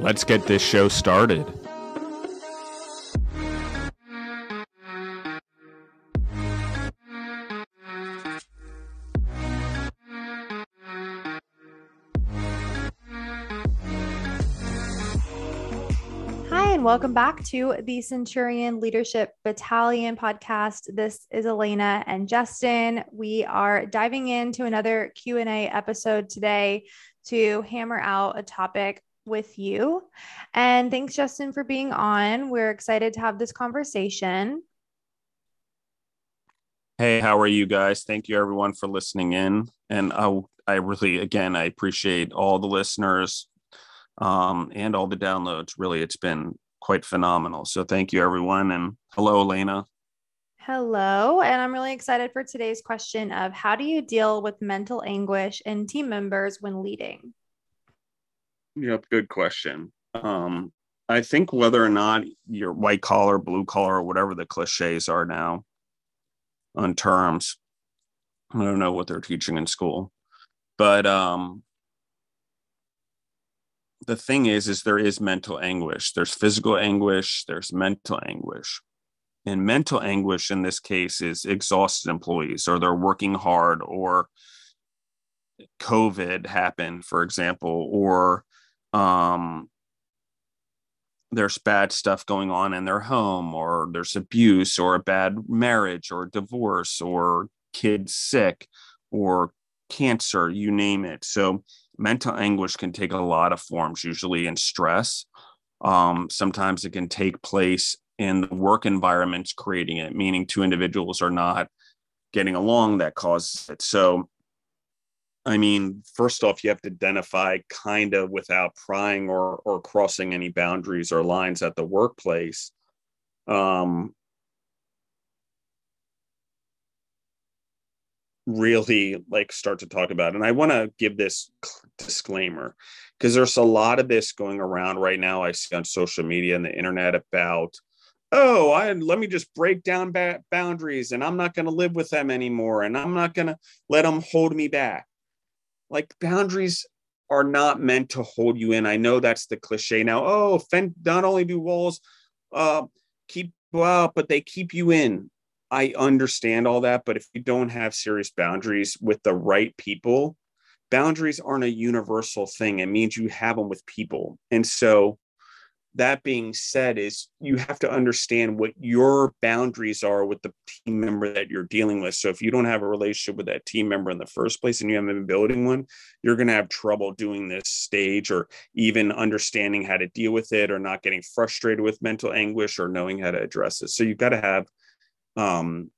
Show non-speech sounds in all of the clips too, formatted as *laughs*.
Let's get this show started. Hi, and welcome back to the Centurion Leadership Battalion podcast. This is Elena and Justin. We are diving into another Q&A episode today to hammer out a topic with you. And thanks, Justin, for being on. We're excited to have this conversation. Hey, how are you guys? Thank you, everyone, for listening in. And I, I really, again, I appreciate all the listeners um, and all the downloads. Really, it's been quite phenomenal. So thank you, everyone. And hello, Elena. Hello. And I'm really excited for today's question of how do you deal with mental anguish in team members when leading? Yep, good question. Um, I think whether or not you're white collar, blue collar, or whatever the cliches are now on terms, I don't know what they're teaching in school, but um, the thing is, is there is mental anguish. There's physical anguish. There's mental anguish, and mental anguish in this case is exhausted employees, or they're working hard, or COVID happened, for example, or um, there's bad stuff going on in their home, or there's abuse, or a bad marriage, or divorce, or kids sick, or cancer, you name it. So, mental anguish can take a lot of forms, usually in stress. Um, sometimes it can take place in the work environments creating it, meaning two individuals are not getting along that causes it. So, I mean, first off, you have to identify kind of without prying or or crossing any boundaries or lines at the workplace. Um, really like start to talk about and i want to give this disclaimer because there's a lot of this going around right now i see on social media and the internet about oh i let me just break down ba- boundaries and i'm not going to live with them anymore and i'm not going to let them hold me back like boundaries are not meant to hold you in. I know that's the cliche now. Oh, fend, not only do walls uh, keep you out, but they keep you in. I understand all that, but if you don't have serious boundaries with the right people, boundaries aren't a universal thing. It means you have them with people. And so that being said is you have to understand what your boundaries are with the team member that you're dealing with. So if you don't have a relationship with that team member in the first place and you haven't been building one you're going to have trouble doing this stage or even understanding how to deal with it or not getting frustrated with mental anguish or knowing how to address it. So you've got to have um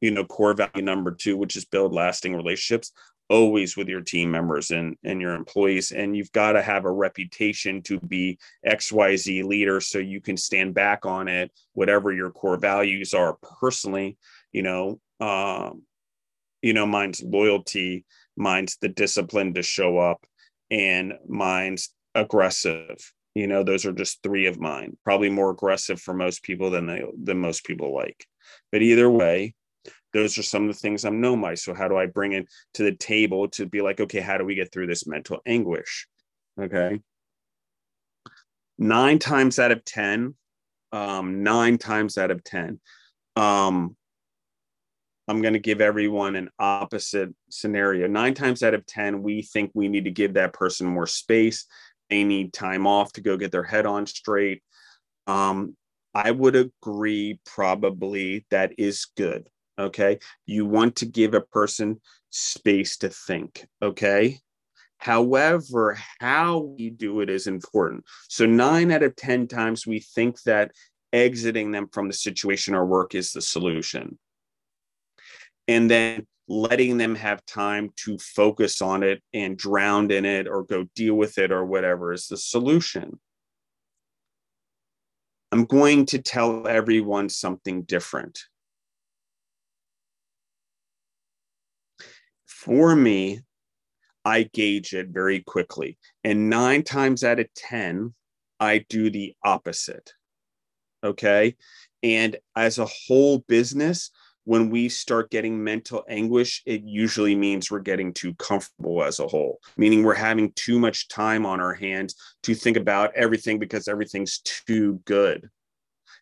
you know core value number two which is build lasting relationships always with your team members and, and your employees. And you've got to have a reputation to be XYZ leader so you can stand back on it, whatever your core values are personally, you know, um, you know, mine's loyalty, mine's the discipline to show up, and mine's aggressive. You know, those are just three of mine. Probably more aggressive for most people than they than most people like. But either way, those are some of the things I'm known by. So how do I bring it to the table to be like, okay, how do we get through this mental anguish? Okay. Nine times out of 10, um, nine times out of 10, um, I'm going to give everyone an opposite scenario. Nine times out of 10, we think we need to give that person more space. They need time off to go get their head on straight. Um, I would agree, probably that is good. Okay. You want to give a person space to think. Okay. However, how we do it is important. So, nine out of 10 times we think that exiting them from the situation or work is the solution. And then letting them have time to focus on it and drown in it or go deal with it or whatever is the solution. I'm going to tell everyone something different. For me, I gauge it very quickly. And nine times out of 10, I do the opposite. Okay. And as a whole business, when we start getting mental anguish, it usually means we're getting too comfortable as a whole, meaning we're having too much time on our hands to think about everything because everything's too good.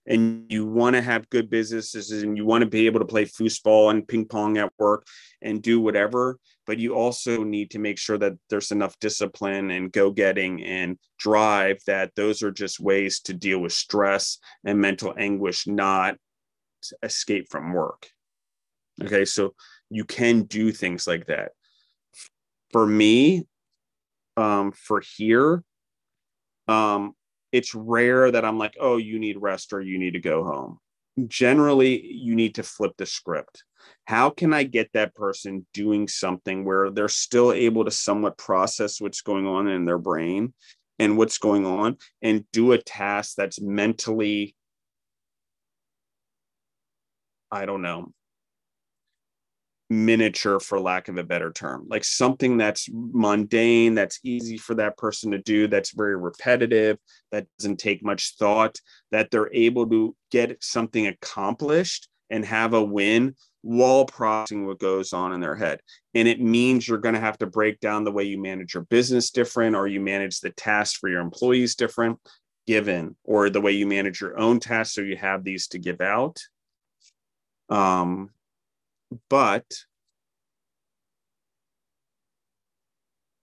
And you want to have good businesses and you want to be able to play foosball and ping pong at work and do whatever. But you also need to make sure that there's enough discipline and go getting and drive that those are just ways to deal with stress and mental anguish, not escape from work. Okay, so you can do things like that. For me, um, for here, um, it's rare that I'm like, oh, you need rest or you need to go home. Generally, you need to flip the script. How can I get that person doing something where they're still able to somewhat process what's going on in their brain and what's going on and do a task that's mentally I don't know, miniature for lack of a better term like something that's mundane that's easy for that person to do that's very repetitive that doesn't take much thought that they're able to get something accomplished and have a win while processing what goes on in their head. And it means you're going to have to break down the way you manage your business different or you manage the tasks for your employees different given or the way you manage your own tasks so you have these to give out. Um, but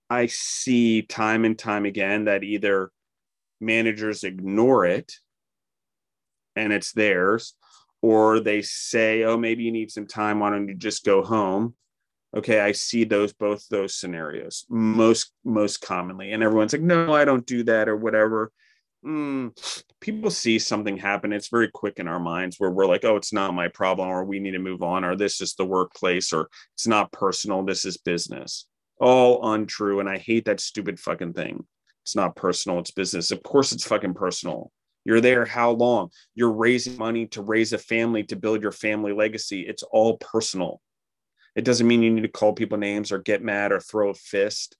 I see time and time again that either managers ignore it and it's theirs, or they say, oh, maybe you need some time. Why don't you just go home? Okay, I see those both those scenarios most most commonly. And everyone's like, no, I don't do that or whatever mm, people see something happen. It's very quick in our minds where we're like, oh, it's not my problem, or we need to move on, or this is the workplace, or it's not personal, this is business. All untrue. And I hate that stupid fucking thing. It's not personal, it's business. Of course, it's fucking personal. You're there how long? You're raising money to raise a family, to build your family legacy. It's all personal. It doesn't mean you need to call people names or get mad or throw a fist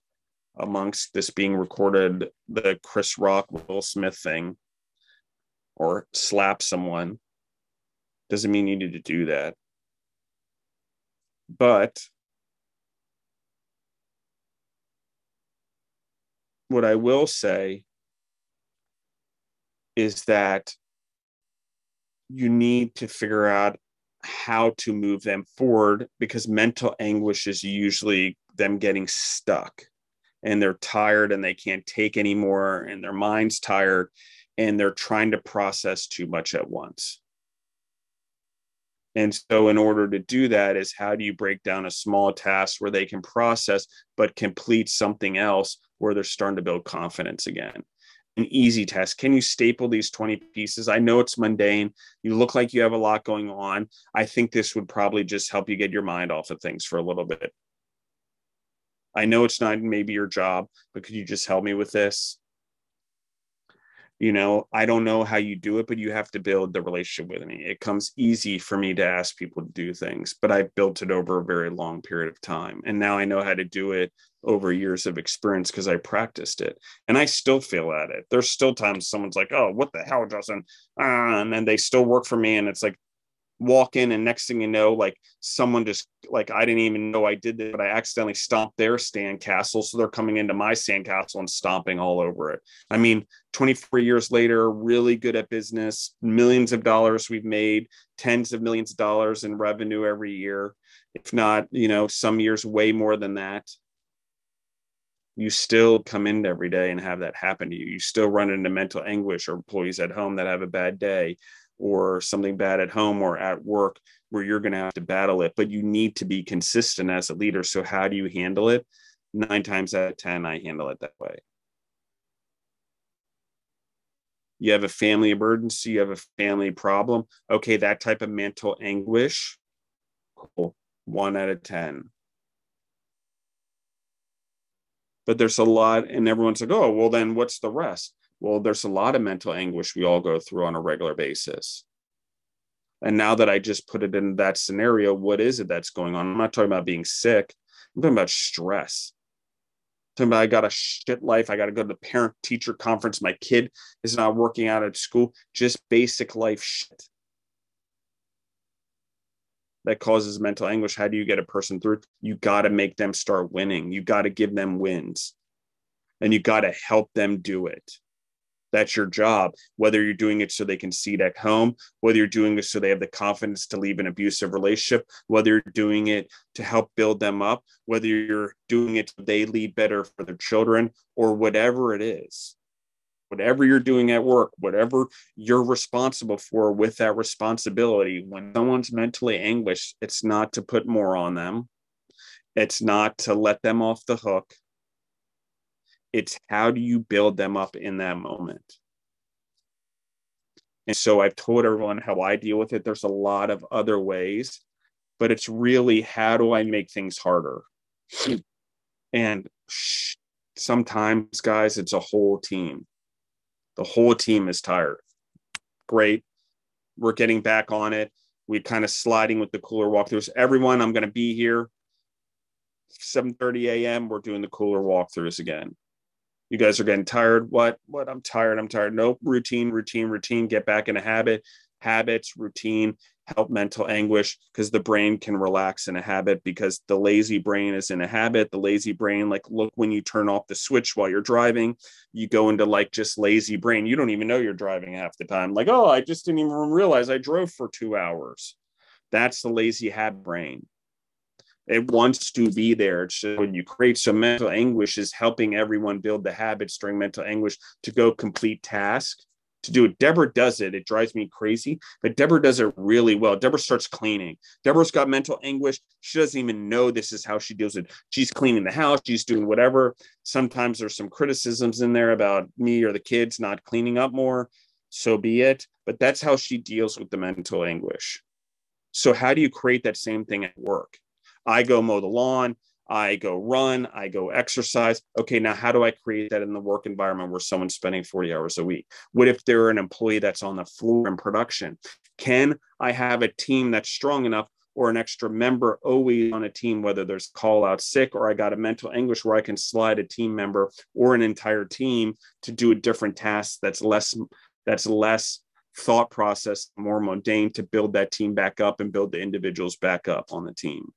amongst this being recorded the Chris Rock Will Smith thing or slap someone doesn't mean you need to do that. But what I will say is that you need to figure out how to move them forward because mental anguish is usually them getting stuck and they're tired and they can't take anymore and their mind's tired and they're trying to process too much at once. And so, in order to do that, is how do you break down a small task where they can process but complete something else where they're starting to build confidence again? An easy test. Can you staple these 20 pieces? I know it's mundane. You look like you have a lot going on. I think this would probably just help you get your mind off of things for a little bit. I know it's not maybe your job, but could you just help me with this? You know, I don't know how you do it, but you have to build the relationship with me. It comes easy for me to ask people to do things, but I built it over a very long period of time. And now I know how to do it over years of experience because I practiced it. And I still feel at it. There's still times someone's like, oh, what the hell, Justin? Uh, and then they still work for me. And it's like, walk in and next thing you know like someone just like i didn't even know i did this but i accidentally stomped their sandcastle so they're coming into my sandcastle and stomping all over it. I mean 24 years later really good at business millions of dollars we've made tens of millions of dollars in revenue every year if not you know some years way more than that. You still come in every day and have that happen to you. You still run into mental anguish or employees at home that have a bad day or something bad at home or at work where you're going to have to battle it but you need to be consistent as a leader. So how do you handle it? Nine times out of ten i handle it that way. You have a family emergency you have a family problem. Okay that type of mental anguish cool. One out of ten. But there's a lot and everyone's like oh well then what's the rest Well, there's a lot of mental anguish we all go through on a regular basis. And now that I just put it in that scenario, what is it that's going on? I'm not talking about being sick. I'm talking about stress. I'm talking about I got a shit life. I got to go to the parent teacher conference. My kid is not working out at school. Just basic life shit that causes mental anguish. How do you get a person through? You got to make them start winning. You got to give them wins and you got to help them do it. That's your job, whether you're doing it so they can see it at home, whether you're doing it so they have the confidence to leave an abusive relationship, whether you're doing it to help build them up, whether you're doing it so they lead better for their children, or whatever it is. Whatever you're doing at work, whatever you're responsible for with that responsibility, when someone's mentally anguished, it's not to put more on them. It's not to let them off the hook it's how do you build them up in that moment? And so I've told everyone how I deal with it. There's a lot of other ways, but it's really how do I make things harder? And sometimes, guys, it's a whole team. The whole team is tired. Great. We're getting back on it. We're kind of sliding with the cooler walkthroughs. Everyone, I'm going to be here 7:30 a.m. We're doing the cooler walkthroughs again you guys are getting tired. What? What? I'm tired. I'm tired. Nope. Routine, routine, routine. Get back in a habit. Habits, routine, help mental anguish because the brain can relax in a habit because the lazy brain is in a habit. The lazy brain, like, look, when you turn off the switch while you're driving, you go into like just lazy brain. You don't even know you're driving half the time. Like, oh, I just didn't even realize I drove for two hours. That's the lazy habit brain it wants to be there. It's just when you create so mental anguish is helping everyone build the habits during mental anguish to go complete task To do it, Deborah does it. It drives me crazy, but Deborah does it really well. Deborah starts cleaning. Deborah's got mental anguish. She doesn't even know this is how she deals with it. She's cleaning the house. She's doing whatever. Sometimes there's some criticisms in there about me or the kids not cleaning up more. So be it. But that's how she deals with the mental anguish. So, how do you create that same thing at work? I go mow the lawn, I go run, I go exercise. Okay, now how do I create that in the work environment where someone's spending 40 hours a week? What if they're an employee that's on the floor in production? Can I have a team that's strong enough or an extra member always on a team, whether there's call out sick or I got a mental anguish where I can slide a team member or an entire team to do a different task that's less that's less thought process, more mundane to build that team back up and build the individuals back up on the team.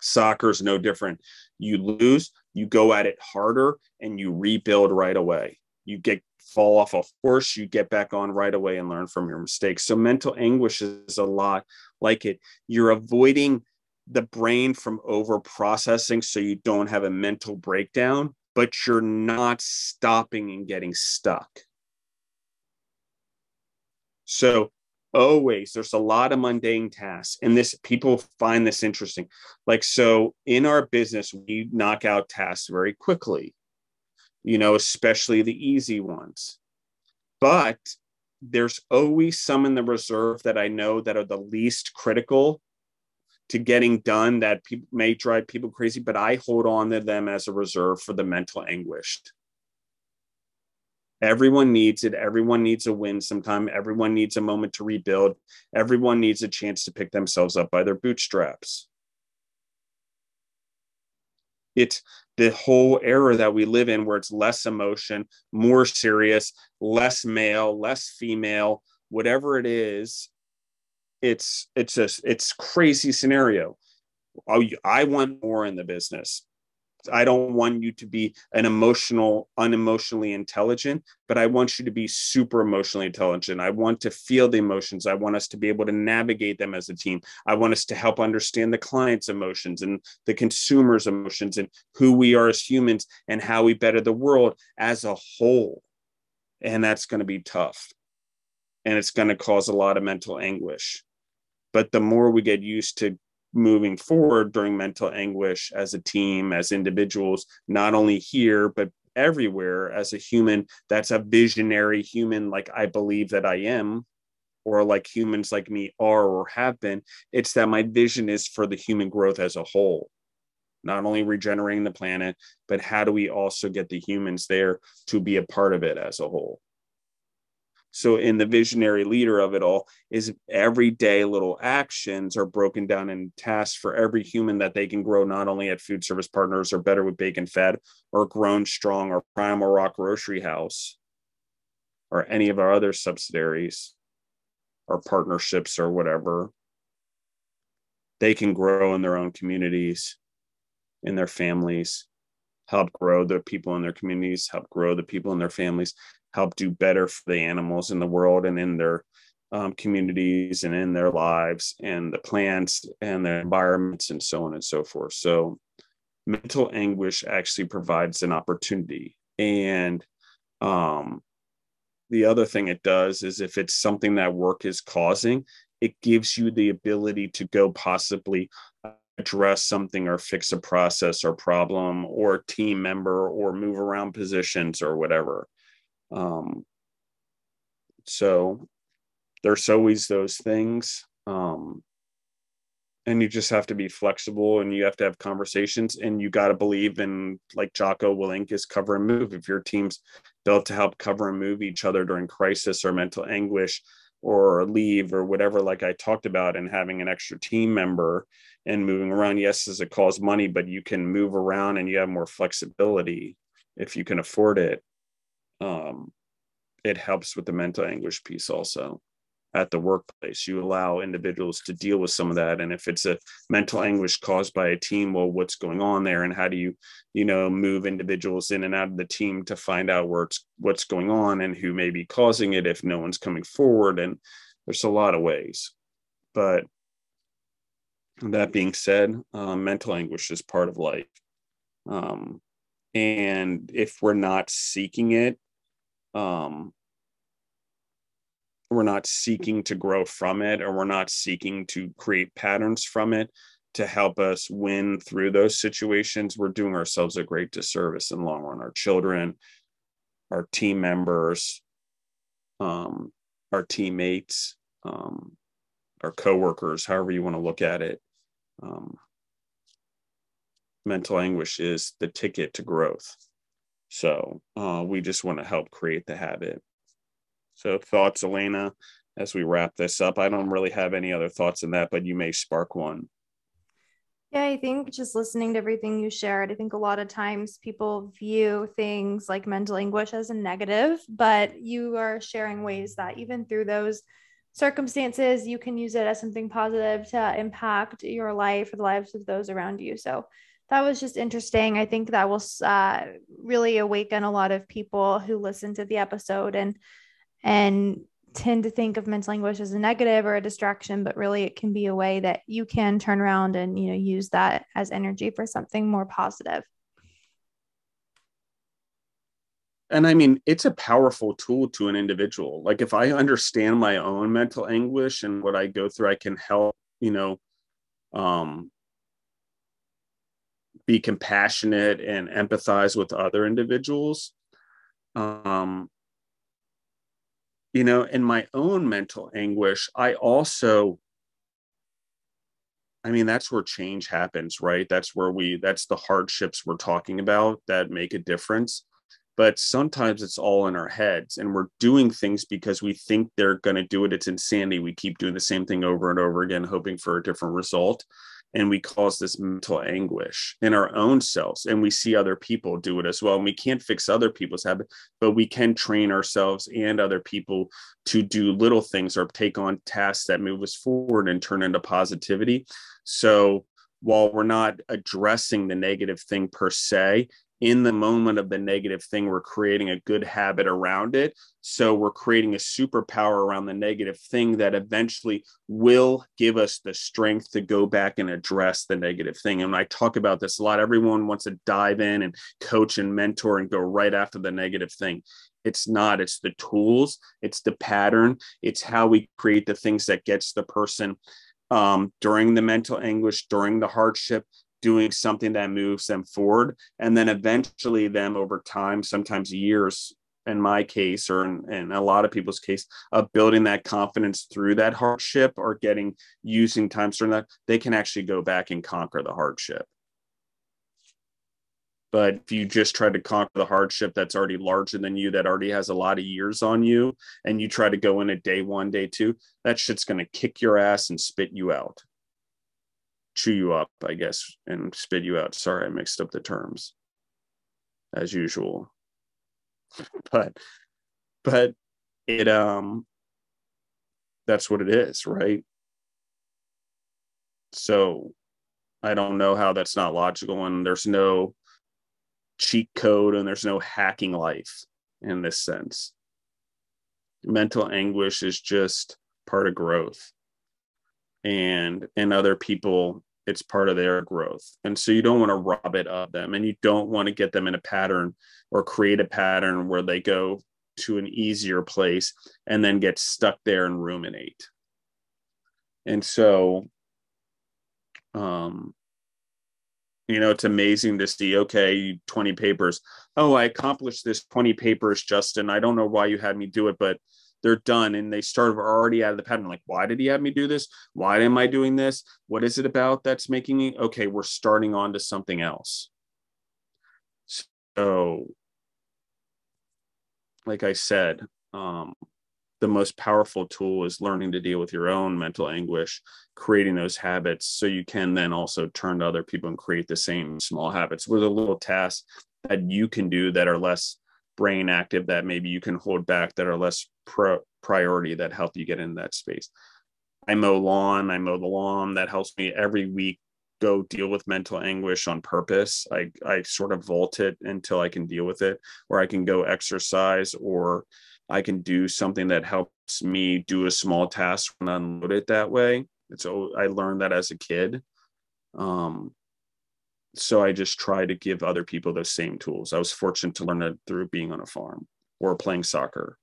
Soccer is no different. You lose, you go at it harder, and you rebuild right away. You get fall off a horse, you get back on right away and learn from your mistakes. So mental anguish is a lot like it. You're avoiding the brain from over processing so you don't have a mental breakdown, but you're not stopping and getting stuck. So always there's a lot of mundane tasks and this people find this interesting. Like so in our business we knock out tasks very quickly you know especially the easy ones. But there's always some in the reserve that i know that are the least critical to getting done that people may drive people crazy but i hold on to them as a reserve for the mental anguish Everyone needs it. Everyone needs a win sometime. Everyone needs a moment to rebuild. Everyone needs a chance to pick themselves up by their bootstraps. It's the whole era that we live in where it's less emotion, more serious, less male, less female, whatever it is. It's it's a it's crazy scenario. Oh, I, I want more in the business. I don't want you to be an emotional, unemotionally intelligent, but I want you to be super emotionally intelligent. I want to feel the emotions. I want us to be able to navigate them as a team. I want us to help understand the client's emotions and the consumer's emotions and who we are as humans and how we better the world as a whole. And that's going to be tough. And it's going to cause a lot of mental anguish. But the more we get used to moving forward during mental anguish as a team, as individuals, not only here, but everywhere as a human that's a visionary human, like I believe that I am, or like humans like me are or have been. It's that my vision is for the human growth as a whole. not only regenerating the planet, but how do we also get the humans there to be a part of it as a whole? So, in the visionary leader of it all, is everyday little actions are broken down in tasks for every human that they can grow not only at Food Service Partners or Better with Bacon Fed or Grown Strong or Primal Rock Grocery House or any of our other subsidiaries or partnerships or whatever. They can grow in their own communities, in their families, help grow the people in their communities, help grow the people in their families, help do better for the animals in the world and in their um, communities and in their lives and the plants and their environments and so on and so forth. So, mental anguish actually provides an opportunity. And um, the other thing it does is if it's something that work is causing, it gives you the ability to go possibly address something or fix a process or problem or team member or move around positions or whatever. Um, so there's always those things. Um, and you just have to be flexible and you have to have conversations and you got to believe in like Jocko Willink is cover and move. If your team's built to help cover and move each other during crisis or mental anguish or leave or whatever, like I talked about, and having an extra team member and moving around, yes, does it cost money, but you can move around and you have more flexibility if you can afford it. Um, it helps with the mental anguish piece also at the workplace. You allow individuals to deal with some of that. And if it's a mental anguish caused by a team, well, what's going on there? And how do you, you know, move individuals in and out of the team to find out where it's what's going on and who may be causing it if no one's coming forward? And there's a lot of ways. But that being said, uh, mental anguish is part of life. Um, and if we're not seeking it, um, we're not seeking to grow from it or we're not seeking to create patterns from it to help us win through those situations we're doing ourselves a great disservice in the long run our children our team members um, our teammates um, our coworkers however you want to look at it um, mental anguish is the ticket to growth so uh, we just want to help create the habit. So thoughts, Elena, as we wrap this up. I don't really have any other thoughts in that, but you may spark one. Yeah, I think just listening to everything you shared, I think a lot of times people view things like mental anguish as a negative, but you are sharing ways that even through those circumstances, you can use it as something positive to impact your life or the lives of those around you. So that was just interesting. I think that will uh, really awaken a lot of people who listen to the episode and and tend to think of mental anguish as a negative or a distraction, but really it can be a way that you can turn around and you know use that as energy for something more positive. And I mean, it's a powerful tool to an individual. Like if I understand my own mental anguish and what I go through, I can help, you know, um, be compassionate and empathize with other individuals um you know in my own mental anguish i also i mean that's where change happens right? That's where we that's the hardships we're talking about that make a difference. But sometimes it's all in our heads and we're doing things because we think they're going to do it. It's insanity. We keep doing the same thing over and over again hoping for a different result and we cause this mental anguish in our own selves and we see other people do it as well and we can't fix other people's habit but we can train ourselves and other people to do little things or take on tasks that move us forward and turn into positivity. So while we're not addressing the negative thing per se in the moment of the negative thing, we're creating a good habit around it. So we're creating a superpower around the negative thing that eventually will give us the strength to go back and address the negative thing. And I talk about this a lot. Everyone wants to dive in and coach and mentor and go right after the negative thing. It's not, it's the tools, it's the pattern, it's how we create the things that gets the person um, during the mental anguish, during the hardship, doing something that moves them forward and then eventually them over time sometimes years in my case or in, in, a lot of people's case of building that confidence through that hardship or getting using times during that they can actually go back and conquer the hardship But if you just try to conquer the hardship that's already larger than you, that already has a lot of years on you, and you try to go in a day one, day two, that shit's going to kick your ass and spit you out. Chew you up, I guess, and spit you out. Sorry, I mixed up the terms as usual. *laughs* but, but it, um, that's what it is, right? So I don't know how that's not logical. And there's no cheat code and there's no hacking life in this sense. Mental anguish is just part of growth. And in other people, it's part of their growth. And so you don't want to rob it of them and you don't want to get them in a pattern or create a pattern where they go to an easier place and then get stuck there and ruminate. And so um you know it's amazing to see okay 20 papers oh i accomplished this 20 papers justin i don't know why you had me do it but they're done and they start already out of the pattern. Like why did he have me do this? Why am i doing this? What is it about that's making me? Okay we're starting on to something else. So like i said um the most powerful tool is learning to deal with your own mental anguish, creating those habits so you can then also turn to other people and create the same small habits with a little task that you can do that are less brain active that maybe you can hold back that are less pro- priority that help you get in that space. I mow lawn, I mow the lawn. That helps me every week go deal with mental anguish on purpose. I, I sort of vault it until I can deal with it, or I can go exercise or I can do something that helps me do a small task and unload it that way. So I learned that as a kid. Um, so I just try to give other people those same tools. I was fortunate to learn it through being on a farm or playing soccer.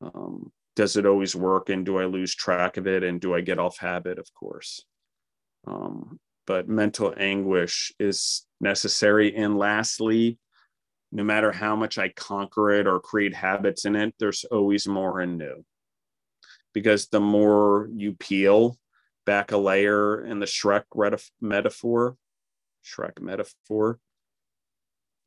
Um, does it always work? And do I lose track of it? And do I get off habit? Of course. Um, but mental anguish is necessary. And lastly, no matter how much I conquer it or create habits in it, there's always more and new. Because the more you peel back a layer in the Shrek metaphor, Shrek metaphor,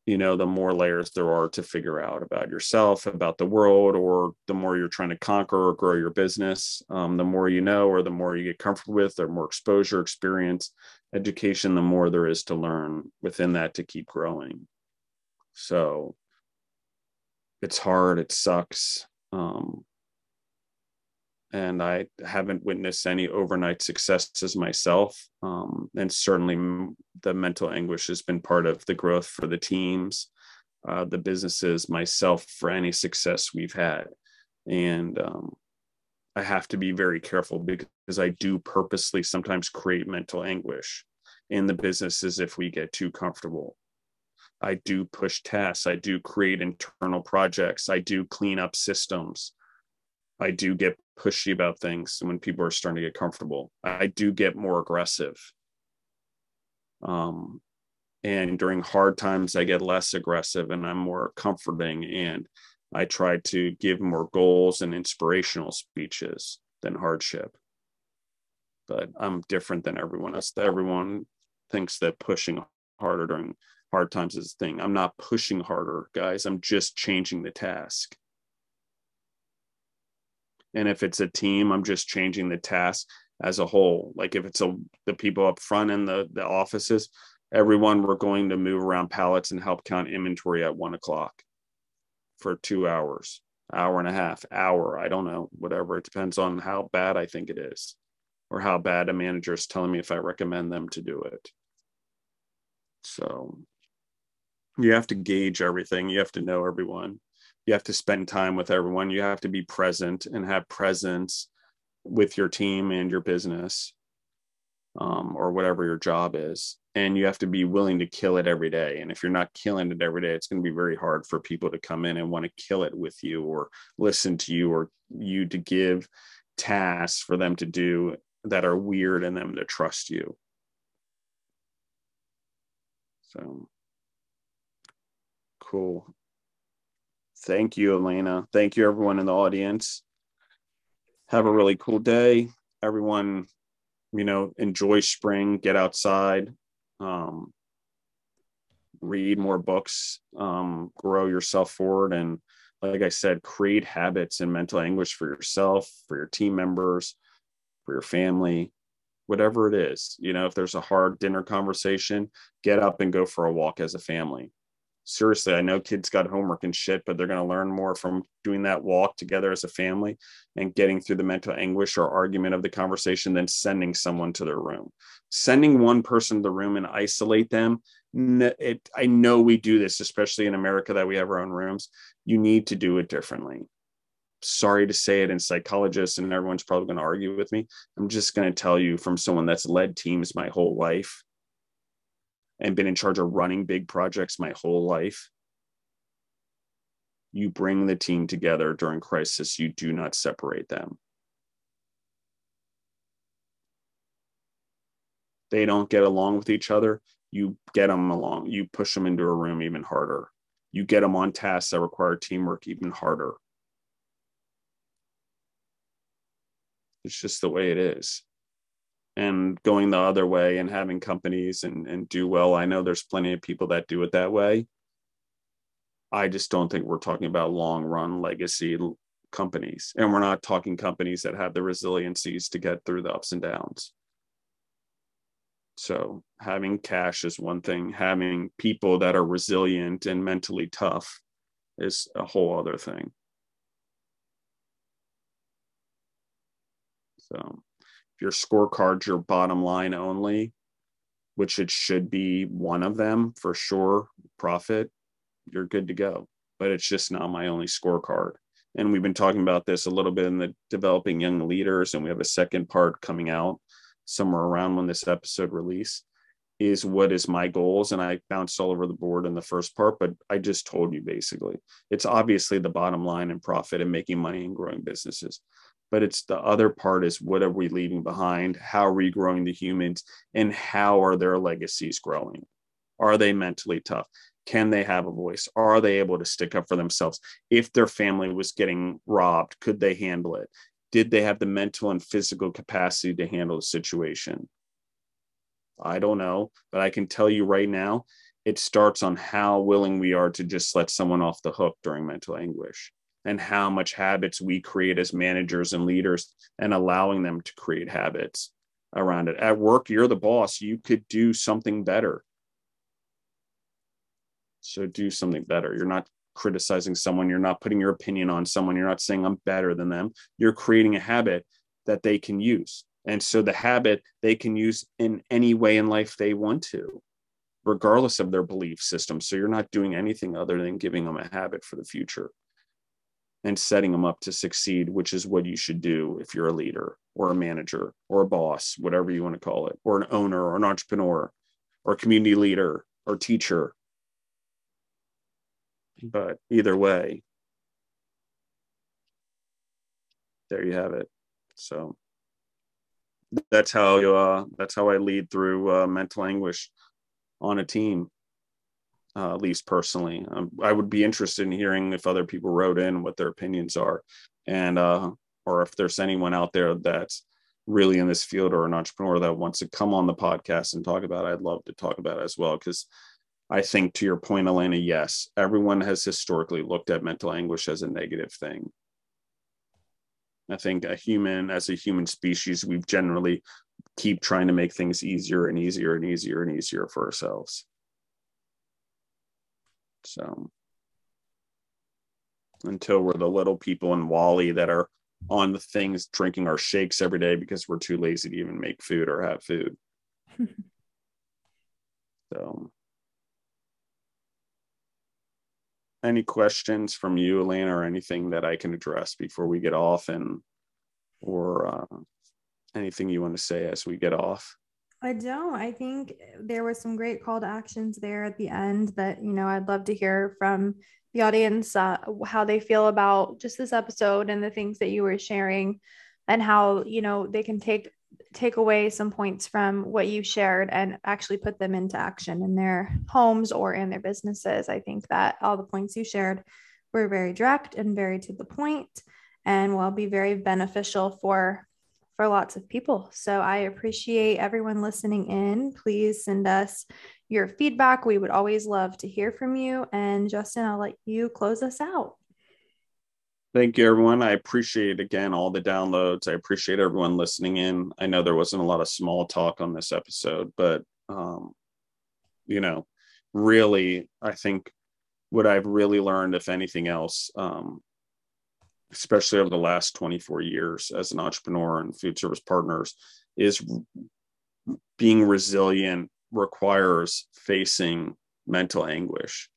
you know, the more layers there are to figure out about yourself, about the world, or the more you're trying to conquer or grow your business, um, the more you know, or the more you get comfortable with, or more exposure, experience, education, the more there is to learn within that to keep growing. So it's hard, it sucks. Um, and I haven't witnessed any overnight successes myself. Um, and certainly the mental anguish has been part of the growth for the teams, uh, the businesses, myself, for any success we've had. And um, I have to be very careful because I do purposely sometimes create mental anguish in the businesses if we get too comfortable. I do push tasks. I do create internal projects. I do clean up systems. I do get pushy about things and when people are starting to get comfortable. I do get more aggressive. Um, and during hard times, I get less aggressive and I'm more comforting. And I try to give more goals and inspirational speeches than hardship. But I'm different than everyone else. Everyone thinks that pushing harder during hard times is the thing. I'm not pushing harder, guys. I'm just changing the task. And if it's a team, I'm just changing the task as a whole. Like if it's a the people up front in the the offices, everyone we're going to move around pallets and help count inventory at one o'clock for two hours, hour and a half, hour. I don't know, whatever. It depends on how bad I think it is, or how bad a manager is telling me if I recommend them to do it. So you have to gauge everything you have to know everyone you have to spend time with everyone. You have to be present and have presence with your team and your business um, or whatever your job is. And you have to be willing to kill it every day. And if you're not killing it every day it's going to be very hard for people to come in and want to kill it with you or listen to you or you to give tasks for them to do that are weird and them to trust you. So Cool. Thank you, Elena. Thank you, everyone in the audience. Have a really cool day. Everyone, you know, enjoy spring, get outside. Um, read more books, um, grow yourself forward, and like I said, create habits and mental anguish for yourself, for your team members, for your family, whatever it is. You know, if there's a hard dinner conversation, get up and go for a walk as a family. Seriously, I know kids got homework and shit, but they're going to learn more from doing that walk together as a family and getting through the mental anguish or argument of the conversation than sending someone to their room. Sending one person to the room and isolate them it, I know we do this, especially in America that we have our own rooms. You need to do it differently. Sorry to say it, and psychologists and everyone's probably going to argue with me. I'm just going to tell you from someone that's led teams my whole life and been in charge of running big projects my whole life. You bring the team together during crisis, you do not separate them. They don't get along with each other you get them along you push them into a room even harder you get them on tasks that require teamwork even harder it's just the way it is and going the other way and having companies and, and do well. I know there's plenty of people that do it that way. I just don't think we're talking about long run legacy companies. And we're not talking companies that have the resiliencies to get through the ups and downs. So having cash is one thing, having people that are resilient and mentally tough is a whole other thing. So your scorecard's your bottom line only, which it should be one of them for sure, profit, you're good to go. But it's just not my only scorecard. And we've been talking about this a little bit in the developing young leaders, and we have a second part coming out somewhere around when this episode release is what is my goals and i bounced all over the board in the first part but i just told you basically it's obviously the bottom line and profit and making money and growing businesses but it's the other part is what are we leaving behind? How are we growing the humans? And how are their legacies growing? Are they mentally tough? Can they have a voice? Are they able to stick up for themselves? If their family was getting robbed could they handle it? Did they have the mental and physical capacity to handle the situation? I don't know, but I can tell you right now, it starts on how willing we are to just let someone off the hook during mental anguish and how much habits we create as managers and leaders and allowing them to create habits around it. At work, you're the boss, you could do something better. So do something better. You're not criticizing someone, you're not putting your opinion on someone, you're not saying I'm better than them. You're creating a habit that they can use. And so the habit they can use in any way in life they want to, regardless of their belief system. So you're not doing anything other than giving them a habit for the future and setting them up to succeed, which is what you should do if you're a leader or a manager or a boss, whatever you want to call it, or an owner or an entrepreneur or community leader or teacher but either way, there you have it. So that's how uh, that's how I lead through uh, mental anguish on a team. Uh, at least personally, um, I would be interested in hearing if other people wrote in what their opinions are, and uh, or if there's anyone out there that's really in this field or an entrepreneur that wants to come on the podcast and talk about it, I'd love to talk about it as well because I think to your point, Elena, yes, everyone has historically looked at mental anguish as a negative thing. I think a human, as a human species, we've generally keep trying to make things easier and easier and easier and easier for ourselves. So until we're the little people in WALL-E that are on the things drinking our shakes every day because we're too lazy to even make food or have food. *laughs* so any questions from you, Elena, or anything that I can address before we get off, and or uh, anything you want to say as we get off? I don't. I think there were some great call to actions there at the end that you know I'd love to hear from the audience uh, how they feel about just this episode and the things that you were sharing, and how you know they can take take away some points from what you shared and actually put them into action in their homes or in their businesses. I think that all the points you shared were very direct and very to the point and will be very beneficial for for lots of people. So I appreciate everyone listening in. Please send us your feedback. We would always love to hear from you. And Justin, I'll let you close us out. Thank you, everyone. I appreciate again all the downloads. I appreciate everyone listening in. I know there wasn't a lot of small talk on this episode, but um, you know, really, I think what I've really learned, if anything else, um, especially over the last 24 years as an entrepreneur and food service partners, is being resilient requires facing mental anguish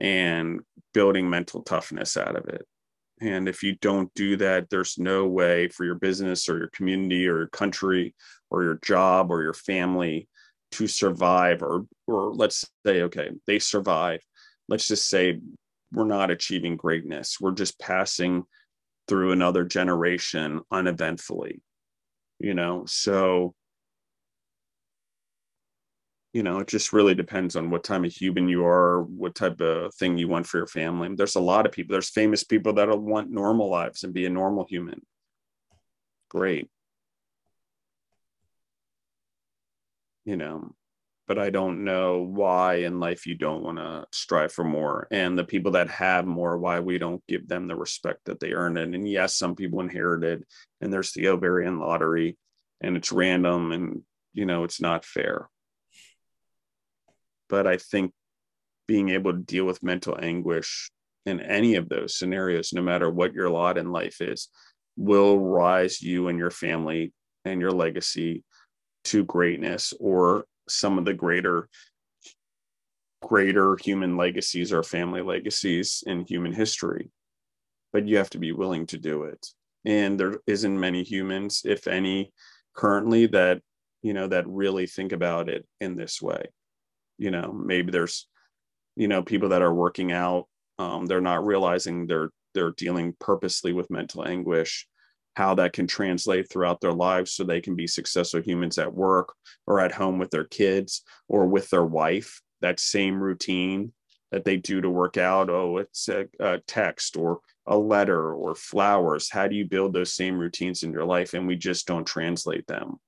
and building mental toughness out of it. And if you don't do that, there's no way for your business or your community or your country or your job or your family to survive or or let's say okay, they survive. Let's just say we're not achieving greatness. We're just passing through another generation uneventfully. You know, so you know it just really depends on what type of human you are what type of thing you want for your family. There's a lot of people there's famous people that'll want normal lives and be a normal human. Great. You know but i don't know why in life you don't want to strive for more and the people that have more why we don't give them the respect that they earn it and yes some people inherited and there's the ovarian lottery and it's random and you know it's not fair. But I think being able to deal with mental anguish in any of those scenarios, no matter what your lot in life is, will rise you and your family and your legacy to greatness or some of the greater greater human legacies or family legacies in human history but you have to be willing to do it. And there isn't many humans if any currently that you know that really think about it in this way. You know maybe there's you know people that are working out um, they're not realizing they're they're dealing purposely with mental anguish how that can translate throughout their lives so they can be successful humans at work or at home with their kids or with their wife. That same routine that they do to work out oh it's a, a text or a letter or flowers. How do you build those same routines in your life? And we just don't translate them.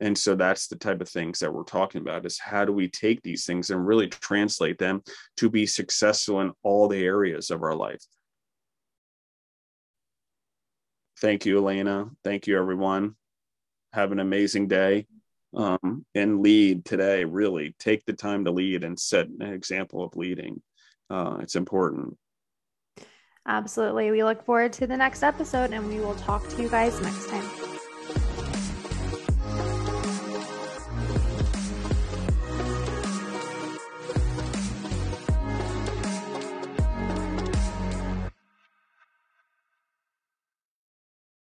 And so that's the type of things that we're talking about is how do we take these things and really translate them to be successful in all the areas of our life thank you elena. Thank you everyone. Have an amazing day um, and lead today really. Take the time to lead and set an example of leading. Uh, it's important. Absolutely. We look forward to the next episode and we will talk to you guys next time